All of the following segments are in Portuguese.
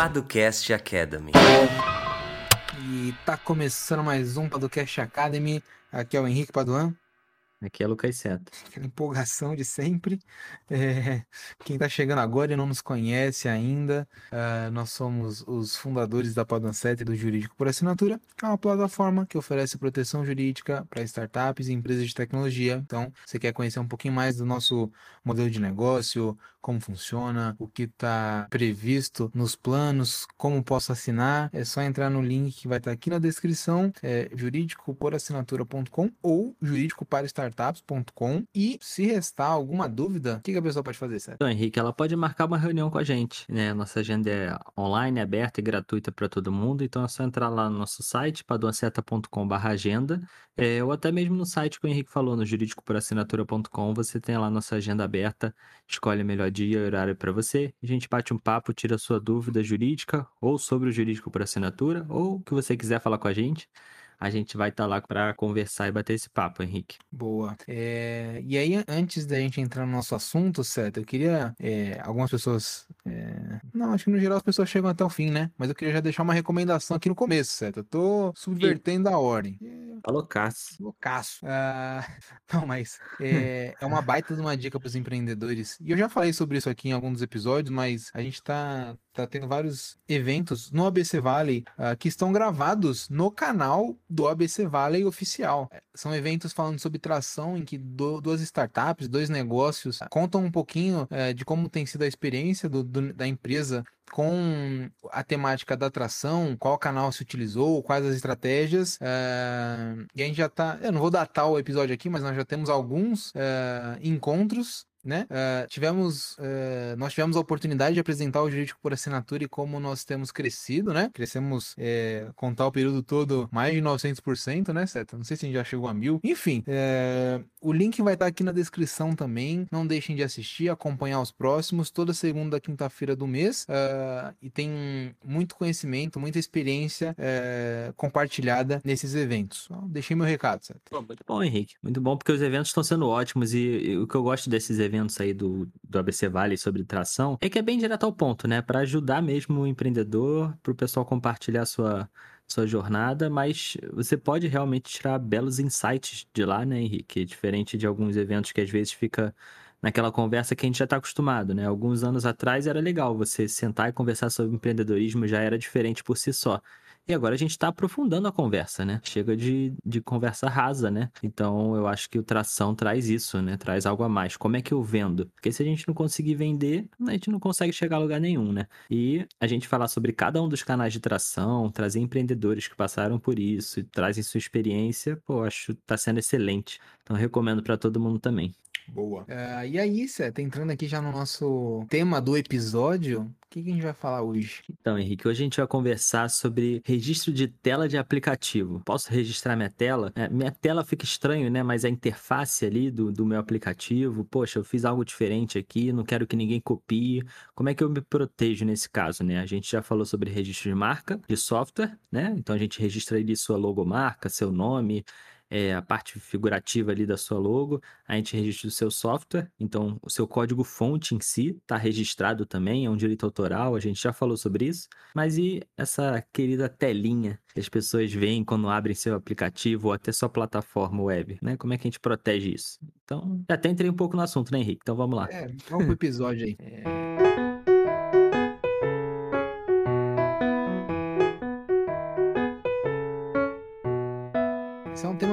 Paducast Academy. E tá começando mais um Paducast Academy. Aqui é o Henrique Paduan. Aqui é Lucas Seta. Aquela empolgação de sempre. É, quem está chegando agora e não nos conhece ainda, uh, nós somos os fundadores da Paduan 7 do Jurídico por Assinatura, que é uma plataforma que oferece proteção jurídica para startups e empresas de tecnologia. Então, você quer conhecer um pouquinho mais do nosso modelo de negócio, como funciona, o que está previsto nos planos, como posso assinar, é só entrar no link que vai estar tá aqui na descrição, é juridicoporassinatura.com ou jurídico para startups startups.com. E se restar alguma dúvida, o que, a pessoa pode fazer, certo? Então, Henrique, ela pode marcar uma reunião com a gente. Né? Nossa agenda é online, aberta e gratuita para todo mundo. Então é só entrar lá no nosso site, paduanceta.com/agenda, é, ou até mesmo no site que o Henrique falou, no juridicoporassinatura.com, você tem lá nossa agenda aberta, escolhe o melhor dia e horário para você. A gente bate um papo, tira sua dúvida jurídica ou sobre o jurídico por assinatura, ou o que você quiser falar com a gente a gente vai estar tá lá para conversar e bater esse papo, Henrique. Boa. É, e aí, antes da gente entrar no nosso assunto, certo? Eu queria. É, algumas pessoas. É... Não, acho que no geral as pessoas chegam até o fim, né? Mas eu queria já deixar uma recomendação aqui no começo, certo? Eu tô subvertendo e... a ordem. Tá loucaço. Loucaço. Uh, não, mas é, é uma baita de uma dica para os empreendedores. E eu já falei sobre isso aqui em alguns episódios, mas a gente tá, tá tendo vários eventos no ABC Valley uh, que estão gravados no canal do ABC Valley oficial. São eventos falando sobre tração em que do, duas startups, dois negócios contam um pouquinho uh, de como tem sido a experiência do, do, da empresa com a temática da atração, qual canal se utilizou, quais as estratégias. Uh, e a gente já tá. Eu não vou datar o episódio aqui, mas nós já temos alguns uh, encontros né? Uh, tivemos, uh, nós tivemos a oportunidade de apresentar o jurídico por assinatura e como nós temos crescido, né? Crescemos, é, contar o período todo, mais de 900%, né, Seta? Não sei se a gente já chegou a mil. Enfim, o link vai estar aqui na descrição também. Não deixem de assistir, acompanhar os próximos, toda segunda, quinta-feira do mês. Uh, e tem muito conhecimento, muita experiência compartilhada nesses eventos. Deixei meu recado, Seta. muito bom, Henrique. Muito bom, porque os eventos estão sendo ótimos e, e o que eu gosto desses eventos eventos aí do, do ABC Vale sobre tração, é que é bem direto ao ponto, né? Para ajudar mesmo o empreendedor, para o pessoal compartilhar sua, sua jornada, mas você pode realmente tirar belos insights de lá, né, Henrique? Diferente de alguns eventos que às vezes fica naquela conversa que a gente já está acostumado, né? Alguns anos atrás era legal você sentar e conversar sobre empreendedorismo, já era diferente por si só. E agora a gente está aprofundando a conversa, né? Chega de, de conversa rasa, né? Então eu acho que o tração traz isso, né? Traz algo a mais. Como é que eu vendo? Porque se a gente não conseguir vender, a gente não consegue chegar a lugar nenhum, né? E a gente falar sobre cada um dos canais de tração, trazer empreendedores que passaram por isso e trazem sua experiência, pô, acho que tá sendo excelente. Então recomendo para todo mundo também. Boa. Uh, e aí, Seth, entrando aqui já no nosso tema do episódio, o que, que, a gente vai falar hoje? Então, Henrique, hoje a gente vai conversar sobre registro de tela de aplicativo. Posso registrar minha tela? É, minha tela fica estranho, né? Mas a interface ali do, do meu aplicativo, poxa, eu fiz algo diferente aqui, não quero que ninguém copie. Como é que eu me protejo nesse caso, né? A gente já falou sobre registro de marca, de software, né? Então a gente registra ali sua logomarca, seu nome, é, a parte figurativa ali da sua logo, a gente registra o seu software, então o seu código fonte em si está registrado também, é um direito autoral, a gente já falou sobre isso, mas e essa querida telinha que as pessoas veem quando abrem seu aplicativo ou até sua plataforma web, né? Como é que a gente protege isso? Então, até entrei um pouco no assunto, né, Henrique? Então vamos lá. É, vamos pro episódio aí. É...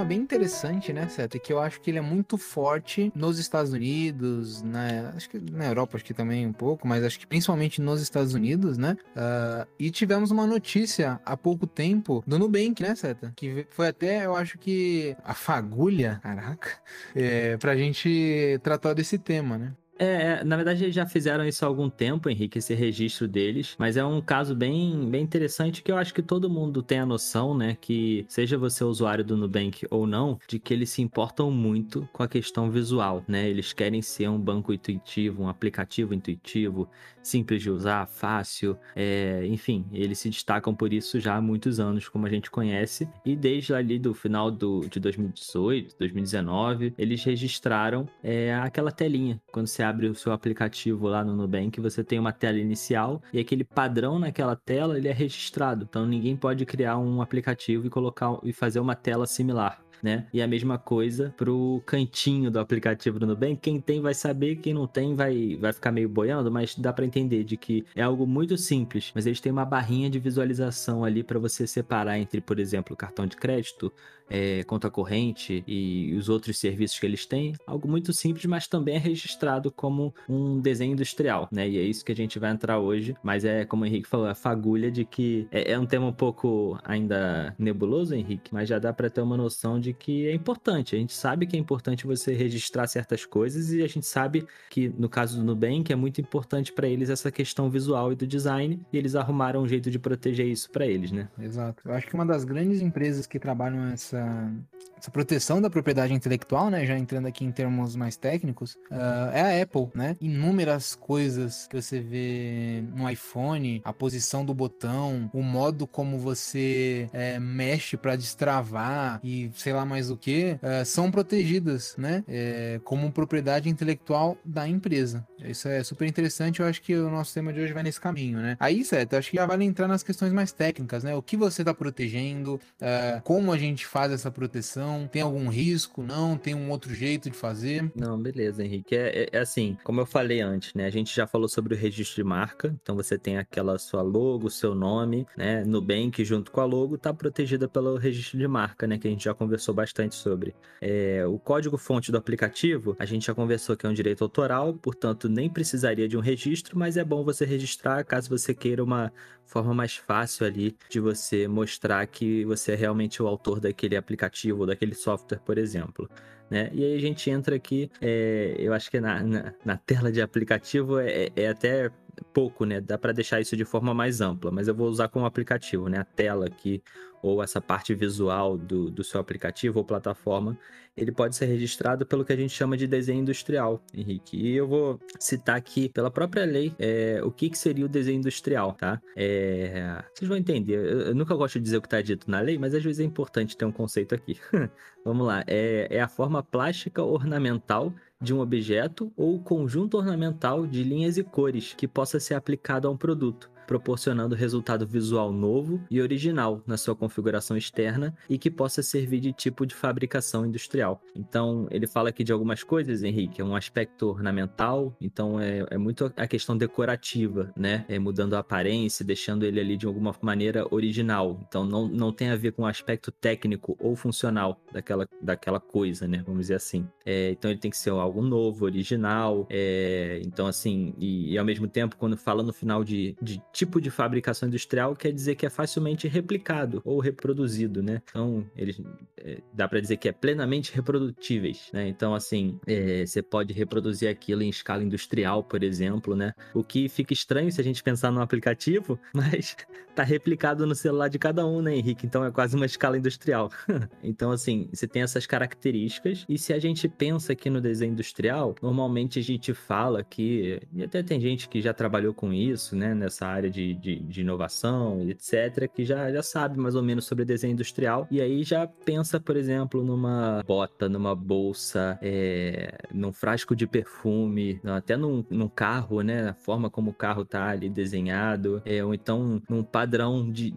bem interessante, né, Seta? Que eu acho que ele é muito forte nos Estados Unidos, né? Acho que na Europa acho que também um pouco, mas acho que principalmente nos Estados Unidos, né? Uh, e tivemos uma notícia há pouco tempo do Nubank, né, Seta? Que foi até, eu acho que a fagulha, caraca, é, pra gente tratar desse tema, né? É, é, na verdade eles já fizeram isso há algum tempo, Henrique, esse registro deles, mas é um caso bem, bem interessante que eu acho que todo mundo tem a noção, né, que seja você usuário do Nubank ou não, de que eles se importam muito com a questão visual, né? Eles querem ser um banco intuitivo, um aplicativo intuitivo, simples de usar, fácil, é, enfim, eles se destacam por isso já há muitos anos, como a gente conhece, e desde ali do final do, de 2018, 2019, eles registraram é, aquela telinha, quando você abre o seu aplicativo lá no Nubank, você tem uma tela inicial e aquele padrão naquela tela ele é registrado. Então ninguém pode criar um aplicativo e colocar e fazer uma tela similar né? E a mesma coisa pro cantinho do aplicativo do Nubank. Quem tem vai saber, quem não tem vai, vai ficar meio boiando, mas dá para entender de que é algo muito simples, mas eles têm uma barrinha de visualização ali para você separar entre, por exemplo, cartão de crédito, é, conta corrente e os outros serviços que eles têm. Algo muito simples, mas também é registrado como um desenho industrial, né? E é isso que a gente vai entrar hoje. Mas é, como o Henrique falou, a fagulha de que é, é um tema um pouco ainda nebuloso, Henrique, mas já dá para ter uma noção de que é importante. A gente sabe que é importante você registrar certas coisas e a gente sabe que, no caso do Nubank, é muito importante para eles essa questão visual e do design, e eles arrumaram um jeito de proteger isso para eles, né? Exato. Eu acho que uma das grandes empresas que trabalham essa 但 essa proteção da propriedade intelectual, né? Já entrando aqui em termos mais técnicos, uh, é a Apple, né? Inúmeras coisas que você vê no iPhone, a posição do botão, o modo como você é, mexe para destravar e sei lá mais o que, uh, são protegidas, né? É, como propriedade intelectual da empresa. Isso é super interessante. Eu acho que o nosso tema de hoje vai nesse caminho, né? Aí, certo, acho que já vale entrar nas questões mais técnicas, né? O que você está protegendo, uh, como a gente faz essa proteção, tem algum risco? Não? Tem um outro jeito de fazer? Não, beleza, Henrique. É, é, é assim, como eu falei antes, né? A gente já falou sobre o registro de marca. Então você tem aquela sua logo, seu nome, né? Nubank junto com a logo está protegida pelo registro de marca, né? Que a gente já conversou bastante sobre. É, o código-fonte do aplicativo, a gente já conversou que é um direito autoral, portanto nem precisaria de um registro, mas é bom você registrar caso você queira uma forma mais fácil ali de você mostrar que você é realmente o autor daquele aplicativo ou daquele software, por exemplo. Né? E aí a gente entra aqui, é, eu acho que na, na, na, tela de aplicativo é, é até pouco, né? Dá para deixar isso de forma mais ampla, mas eu vou usar como aplicativo, né? A tela aqui, ou essa parte visual do, do seu aplicativo ou plataforma, ele pode ser registrado pelo que a gente chama de desenho industrial, Henrique. E eu vou citar aqui, pela própria lei, é, o que, que seria o desenho industrial, tá? É, vocês vão entender. Eu, eu, nunca gosto de dizer o que está dito na lei, mas às vezes é importante ter um conceito aqui. Vamos lá. É, é a forma plástica ornamental de um objeto ou conjunto ornamental de linhas e cores que possa ser aplicado a um produto proporcionando resultado visual novo e original na sua configuração externa e que possa servir de tipo de fabricação industrial. Então, ele fala aqui de algumas coisas, Henrique, é um aspecto ornamental, então é, é muito a questão decorativa, né? É mudando a aparência, deixando ele ali de alguma maneira original. Então, não, não tem a ver com o aspecto técnico ou funcional daquela, daquela coisa, né? Vamos dizer assim. É, então, ele tem que ser algo novo, original. É, então, assim, e, e, ao mesmo tempo, quando fala no final de, de tipo de fabricação industrial quer dizer que é facilmente replicado ou reproduzido, né? Então, eles é, dá para dizer que é plenamente reprodutíveis, né? Então, assim, é, você pode reproduzir aquilo em escala industrial, por exemplo, né? O que fica estranho se a gente pensar no aplicativo, mas tá replicado no celular de cada um, né, Henrique? Então é quase uma escala industrial. então, assim, você tem essas características e se a gente pensa aqui no desenho industrial, normalmente a gente fala que, e até tem gente que já trabalhou com isso, né, nessa área área de, de, de inovação e etc., que já, já sabe mais ou menos sobre desenho industrial. E aí já pensa, por exemplo, numa bota, numa bolsa, é, num frasco de perfume, até num, num carro, né? A forma como o carro tá ali desenhado, é, ou então num padrão de.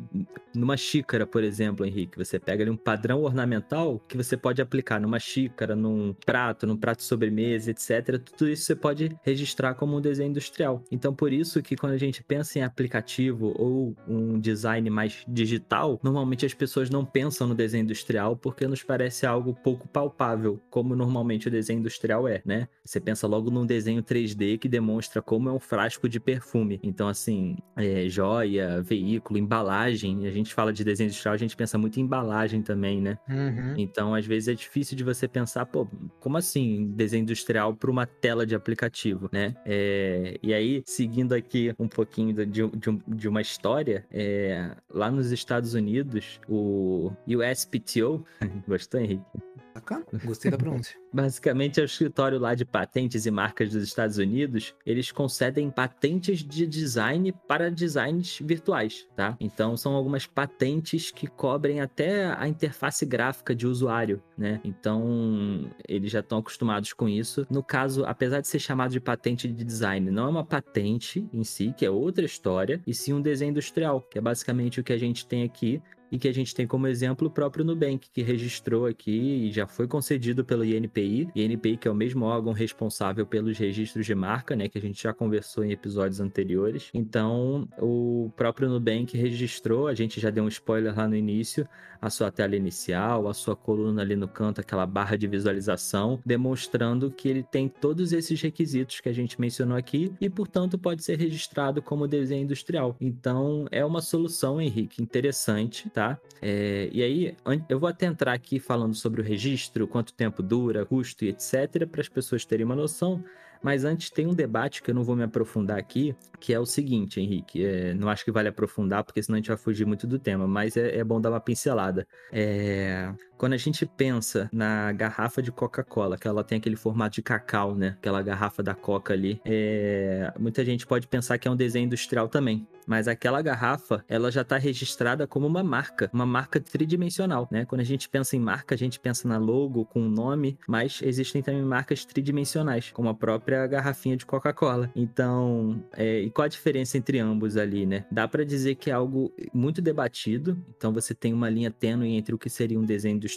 numa xícara, por exemplo, Henrique. Você pega ali um padrão ornamental que você pode aplicar numa xícara, num prato, num prato de sobremesa, etc. Tudo isso você pode registrar como um desenho industrial. Então, por isso que quando a gente pensa em aplicativo ou um design mais digital, normalmente as pessoas não pensam no desenho industrial porque nos parece algo pouco palpável, como normalmente o desenho industrial é, né? Você pensa logo num desenho 3D que demonstra como é um frasco de perfume. Então, assim, é, joia, veículo, embalagem. A gente fala de desenho industrial, a gente pensa muito em embalagem também, né? Uhum. Então, às vezes é difícil de você pensar, pô, como assim desenho industrial para uma tela de aplicativo, né? É, e aí, seguindo aqui um pouquinho de, de, de uma história, é, lá nos Estados Unidos, o USPTO, gostou, Henrique? Gostei da pronúncia. Basicamente é o escritório lá de patentes e marcas dos Estados Unidos, eles concedem patentes de design para designs virtuais, tá? Então são algumas patentes que cobrem até a interface gráfica de usuário, né? Então eles já estão acostumados com isso. No caso, apesar de ser chamado de patente de design, não é uma patente em si, que é outra história, e sim um desenho industrial, que é basicamente o que a gente tem aqui e que a gente tem como exemplo o próprio Nubank, que registrou aqui e já foi concedido pelo INPI. INPI, que é o mesmo órgão responsável pelos registros de marca, né, que a gente já conversou em episódios anteriores. Então, o próprio Nubank registrou, a gente já deu um spoiler lá no início, a sua tela inicial, a sua coluna ali no canto, aquela barra de visualização, demonstrando que ele tem todos esses requisitos que a gente mencionou aqui e, portanto, pode ser registrado como desenho industrial. Então, é uma solução, Henrique, interessante, tá? É, e aí, eu vou até entrar aqui falando sobre o registro, quanto tempo dura, custo e etc., para as pessoas terem uma noção. Mas antes tem um debate que eu não vou me aprofundar aqui, que é o seguinte, Henrique. É, não acho que vale aprofundar, porque senão a gente vai fugir muito do tema, mas é, é bom dar uma pincelada. É, quando a gente pensa na garrafa de Coca-Cola, que ela tem aquele formato de cacau, né? Aquela garrafa da Coca ali, é, muita gente pode pensar que é um desenho industrial também. Mas aquela garrafa, ela já está registrada como uma marca, uma marca tridimensional, né? Quando a gente pensa em marca, a gente pensa na logo, com o nome, mas existem também marcas tridimensionais, como a própria garrafinha de Coca-Cola. Então, é, e qual a diferença entre ambos ali, né? Dá para dizer que é algo muito debatido. Então, você tem uma linha tênue entre o que seria um desenho industrial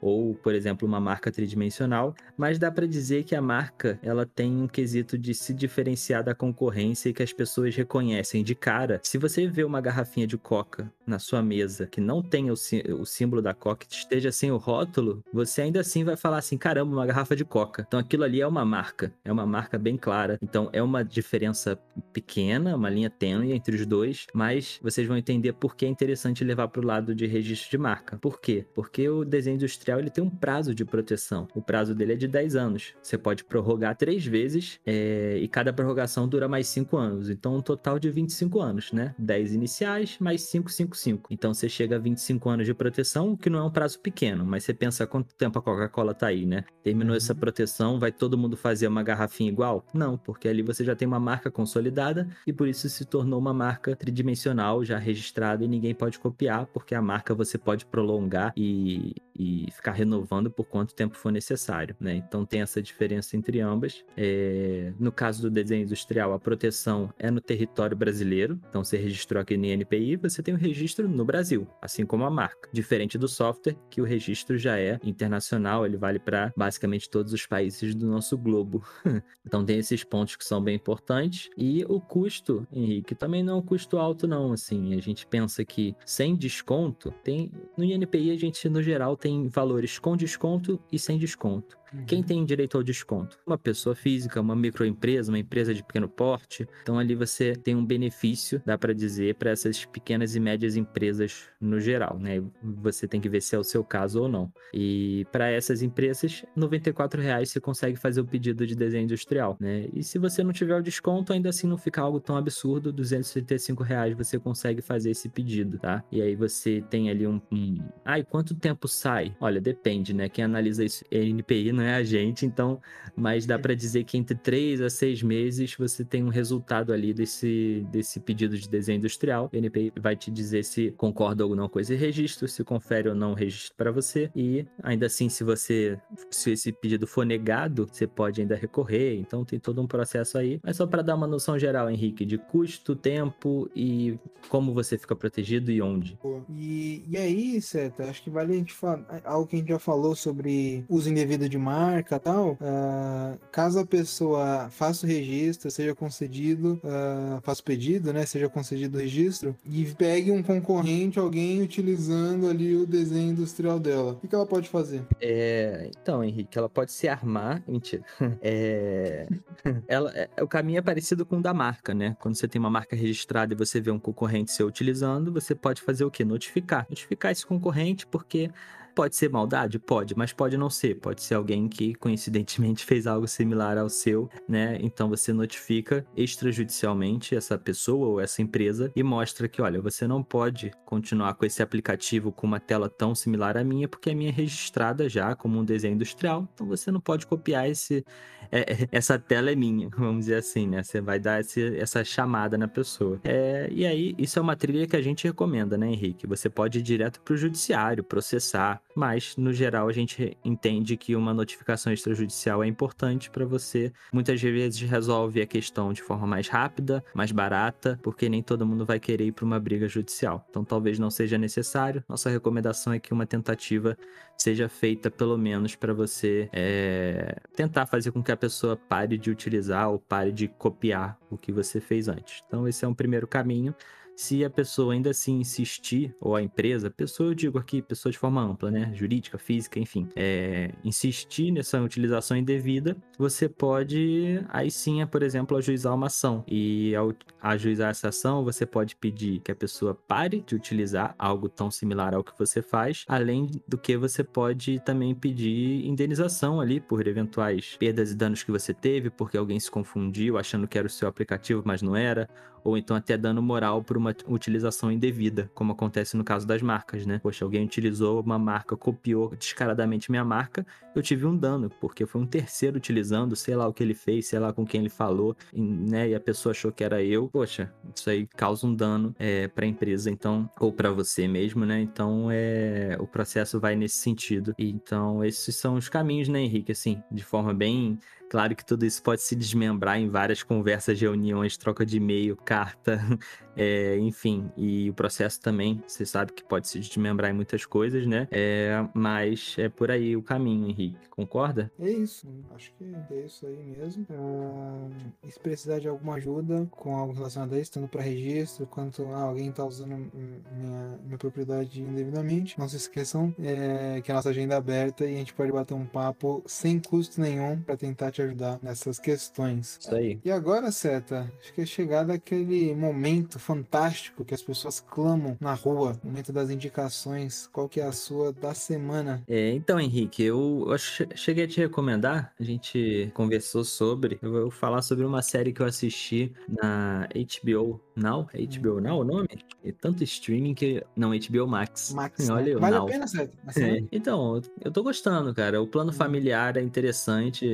ou, por exemplo, uma marca tridimensional, mas dá para dizer que a marca, ela tem um quesito de se diferenciar da concorrência e que as pessoas reconhecem de cara. Se você vê uma garrafinha de Coca na sua mesa que não tem o, o símbolo da Coca, que esteja sem o rótulo, você ainda assim vai falar assim: caramba, uma garrafa de Coca. Então aquilo ali é uma marca, é uma marca bem clara. Então é uma diferença pequena, uma linha tênue entre os dois, mas vocês vão entender por que é interessante levar para o lado de registro de marca. Por quê? Porque o desenho industrial ele tem um prazo de proteção. O prazo dele é de 10 anos. Você pode prorrogar três vezes é, e cada prorrogação dura mais 5 anos. Então um total de 25 anos, né? 10 iniciais mais 5, 5, 5. Então você chega a 25 anos de proteção, o que não é um prazo pequeno, mas você pensa quanto tempo a Coca-Cola tá aí, né? Terminou uhum. essa proteção, vai todo mundo fazer uma garrafinha igual? Não, porque ali você já tem uma marca consolidada e por isso se tornou uma marca tridimensional já registrada e ninguém pode copiar, porque a marca você pode prolongar e, di e ficar renovando por quanto tempo for necessário, né? Então tem essa diferença entre ambas. É... No caso do desenho industrial, a proteção é no território brasileiro, então você registrou aqui no INPI, você tem o registro no Brasil, assim como a marca. Diferente do software, que o registro já é internacional, ele vale para basicamente todos os países do nosso globo. então tem esses pontos que são bem importantes. E o custo, Henrique, também não é um custo alto, não. Assim, a gente pensa que sem desconto, tem. No INPI, a gente, no geral, tem valores com desconto e sem desconto. Quem uhum. tem direito ao desconto? Uma pessoa física, uma microempresa, uma empresa de pequeno porte. Então ali você tem um benefício, dá para dizer, para essas pequenas e médias empresas no geral, né? Você tem que ver se é o seu caso ou não. E para essas empresas, 94 reais você consegue fazer o pedido de desenho industrial, né? E se você não tiver o desconto, ainda assim não fica algo tão absurdo, 235 reais você consegue fazer esse pedido, tá? E aí você tem ali um, um... Ai, quanto tempo sai? Olha, depende, né? Quem analisa isso é NPI, é a gente, então, mas dá para dizer que entre três a seis meses você tem um resultado ali desse, desse pedido de desenho industrial. O NPI vai te dizer se concorda ou não com esse registro, se confere ou não registro para você, e ainda assim, se você, se esse pedido for negado, você pode ainda recorrer, então tem todo um processo aí. Mas só para dar uma noção geral, Henrique, de custo, tempo e como você fica protegido e onde. E, e aí, Seta, acho que vale a gente falar algo que a gente já falou sobre uso indevido de tal, uh, caso a pessoa faça o registro, seja concedido, uh, faça o pedido, né, seja concedido o registro, e pegue um concorrente, alguém utilizando ali o desenho industrial dela, o que, ela pode fazer? É, então, Henrique, ela pode se armar, mentira, é, ela, é, o caminho é parecido com o da marca, né, quando você tem uma marca registrada e você vê um concorrente seu utilizando, você pode fazer o que? Notificar. Notificar esse concorrente porque Pode ser maldade? Pode, mas pode não ser. Pode ser alguém que coincidentemente fez algo similar ao seu, né? Então você notifica extrajudicialmente essa pessoa ou essa empresa e mostra que, olha, você não pode continuar com esse aplicativo com uma tela tão similar à minha, porque a minha é registrada já como um desenho industrial. Então você não pode copiar esse, é, essa tela é minha, vamos dizer assim, né? Você vai dar esse, essa chamada na pessoa. É, e aí, isso é uma trilha que a gente recomenda, né, Henrique? Você pode ir direto para o judiciário, processar, mas no geral a gente entende que uma notificação extrajudicial é importante para você. Muitas vezes resolve a questão de forma mais rápida, mais barata, porque nem todo mundo vai querer ir para uma briga judicial. Então talvez não seja necessário. Nossa recomendação é que uma tentativa seja feita pelo menos para você é, tentar fazer com que a pessoa pare de utilizar ou pare de copiar o que você fez antes. Então esse é um primeiro caminho. Se a pessoa ainda assim insistir, ou a empresa, pessoa, eu digo aqui, pessoa de forma ampla, né? Jurídica, física, enfim, é, insistir nessa utilização indevida, você pode, aí sim, por exemplo, ajuizar uma ação. E ao ajuizar essa ação, você pode pedir que a pessoa pare de utilizar algo tão similar ao que você faz, além do que você pode também pedir indenização ali por eventuais perdas e danos que você teve, porque alguém se confundiu achando que era o seu aplicativo, mas não era, ou então até dano moral por uma utilização indevida, como acontece no caso das marcas, né? Poxa, alguém utilizou uma marca, copiou descaradamente minha marca, eu tive um dano, porque foi um terceiro utilizando, sei lá o que ele fez, sei lá com quem ele falou, né? E a pessoa achou que era eu. Poxa, isso aí causa um dano é, para a empresa, então, ou para você mesmo, né? Então, é, o processo vai nesse sentido. Então, esses são os caminhos, né, Henrique? Assim, de forma bem Claro que tudo isso pode se desmembrar em várias conversas, reuniões, troca de e-mail, carta, é, enfim. E o processo também, você sabe que pode se desmembrar em muitas coisas, né? É, mas é por aí o caminho, Henrique. Concorda? É isso. Acho que é isso aí mesmo. Ah, se precisar de alguma ajuda com algo relacionado a isso, tanto para registro quanto ah, alguém está usando minha, minha propriedade indevidamente, não se esqueçam é, que a nossa agenda é aberta e a gente pode bater um papo sem custo nenhum para tentar te ajudar nessas questões. Isso aí. E agora, Seta, acho que é chegado aquele momento fantástico que as pessoas clamam na rua, momento das indicações. Qual que é a sua da semana? É, então, Henrique, eu, eu cheguei a te recomendar, a gente conversou sobre, eu vou falar sobre uma série que eu assisti na HBO Now, é HBO Now o nome? É tanto streaming que. Não, HBO Max. Max. Olha, né? vale Now. a pena, certo? É. Então, eu tô gostando, cara. O plano hum. familiar é interessante.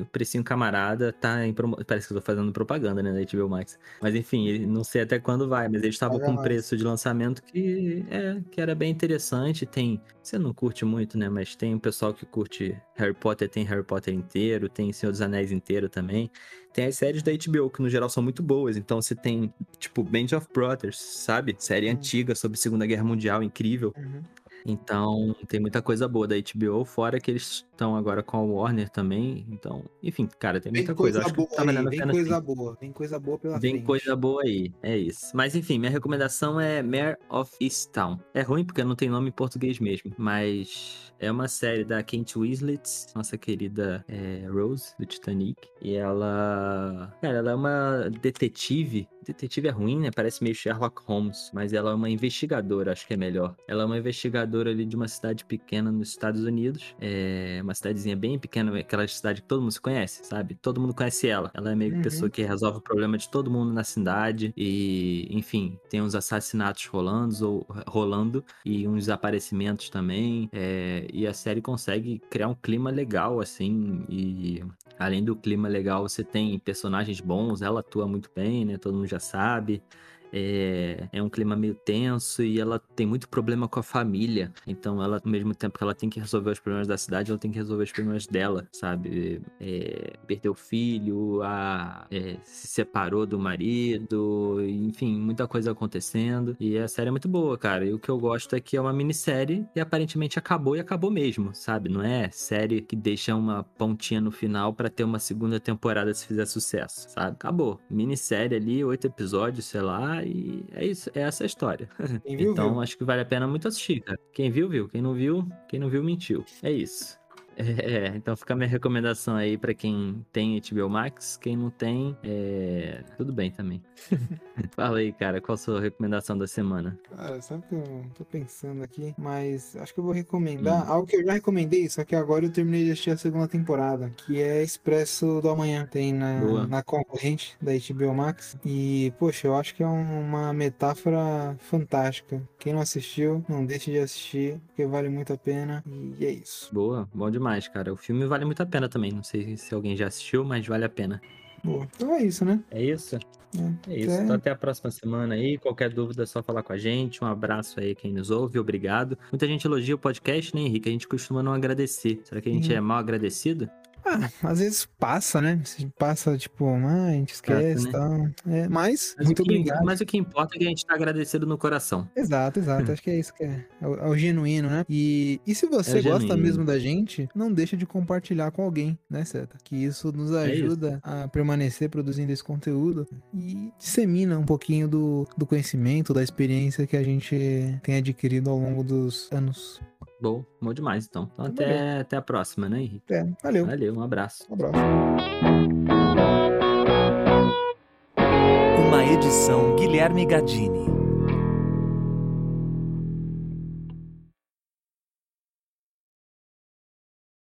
O precinho camarada tá em. Parece que eu tô fazendo propaganda, né, da HBO Max. Mas enfim, não sei até quando vai, mas ele estava com um preço de lançamento que, é, que era bem interessante. Tem. Você não curte muito, né? Mas tem o pessoal que curte Harry Potter, tem Harry Potter inteiro, tem Senhor dos Anéis inteiro também. Tem as séries da HBO, que no geral são muito boas. Então você tem, tipo, Band of Brothers, sabe? Série uhum. antiga sobre Segunda Guerra Mundial, incrível. Uhum. Então, tem muita coisa boa da HBO, fora que eles estão agora com a Warner também. Então, enfim, cara, tem muita coisa. coisa. Acho boa tá aí, vem coisa assim. boa, vem coisa boa pela vem frente. coisa boa aí, é isso. Mas enfim, minha recomendação é Mare of Easttown. É ruim porque não tem nome em português mesmo, mas é uma série da Kate Winslet, nossa querida é, Rose, do Titanic. E ela. Cara, ela é uma detetive. Detetive é ruim, né? Parece meio Sherlock Holmes. Mas ela é uma investigadora, acho que é melhor. Ela é uma investigadora ali de uma cidade pequena nos Estados Unidos. É uma cidadezinha bem pequena, aquela cidade que todo mundo se conhece, sabe? Todo mundo conhece ela. Ela é meio que uhum. pessoa que resolve o problema de todo mundo na cidade. E, enfim, tem uns assassinatos rolando, ou, rolando e uns desaparecimentos também. É, e a série consegue criar um clima legal, assim, e além do clima legal, você tem personagens bons, ela atua muito bem, né? Todo mundo já sabe é, é um clima meio tenso e ela tem muito problema com a família. Então, ela, ao mesmo tempo que ela tem que resolver os problemas da cidade, ela tem que resolver os problemas dela, sabe? É, perdeu o filho, a, é, se separou do marido, enfim, muita coisa acontecendo. E a série é muito boa, cara. E o que eu gosto é que é uma minissérie e aparentemente acabou e acabou mesmo, sabe? Não é série que deixa uma pontinha no final para ter uma segunda temporada se fizer sucesso, sabe? Acabou. Minissérie ali, oito episódios, sei lá, e é isso, é essa a história. Viu, então viu. acho que vale a pena muito assistir, cara. Quem viu, viu. Quem não viu, quem não viu, mentiu. É isso. É, então fica a minha recomendação aí pra quem tem HBO Max. Quem não tem, é... tudo bem também. Fala aí, cara, qual a sua recomendação da semana? Cara, sabe que eu tô pensando aqui, mas acho que eu vou recomendar hum. algo que eu já recomendei, só que agora eu terminei de assistir a segunda temporada, que é Expresso do Amanhã. Tem na, na concorrente da HBO Max. E, poxa, eu acho que é uma metáfora fantástica. Quem não assistiu, não deixe de assistir, porque vale muito a pena. E é isso. Boa, bom demais, cara. O filme vale muito a pena também. Não sei se alguém já assistiu, mas vale a pena. Boa. Então é isso, né? É isso? É, é isso. É. Então até a próxima semana aí. Qualquer dúvida é só falar com a gente. Um abraço aí quem nos ouve. Obrigado. Muita gente elogia o podcast, né, Henrique? A gente costuma não agradecer. Será que a gente hum. é mal agradecido? Ah, às vezes passa, né? Passa, tipo, ah, a gente esquece e né? tal. É, mas, mas, muito que, obrigado. Mas o que importa é que a gente tá agradecido no coração. Exato, exato. Acho que é isso que é. É o, é o genuíno, né? E, e se você é gosta genuíno. mesmo da gente, não deixa de compartilhar com alguém, né, Seta? Que isso nos é ajuda isso. a permanecer produzindo esse conteúdo e dissemina um pouquinho do, do conhecimento, da experiência que a gente tem adquirido ao longo dos anos. Bom, bom demais, então. Então até, até a próxima, né, Henrique? É, valeu. Valeu, um abraço. Um abraço. Uma edição Guilherme Gadini.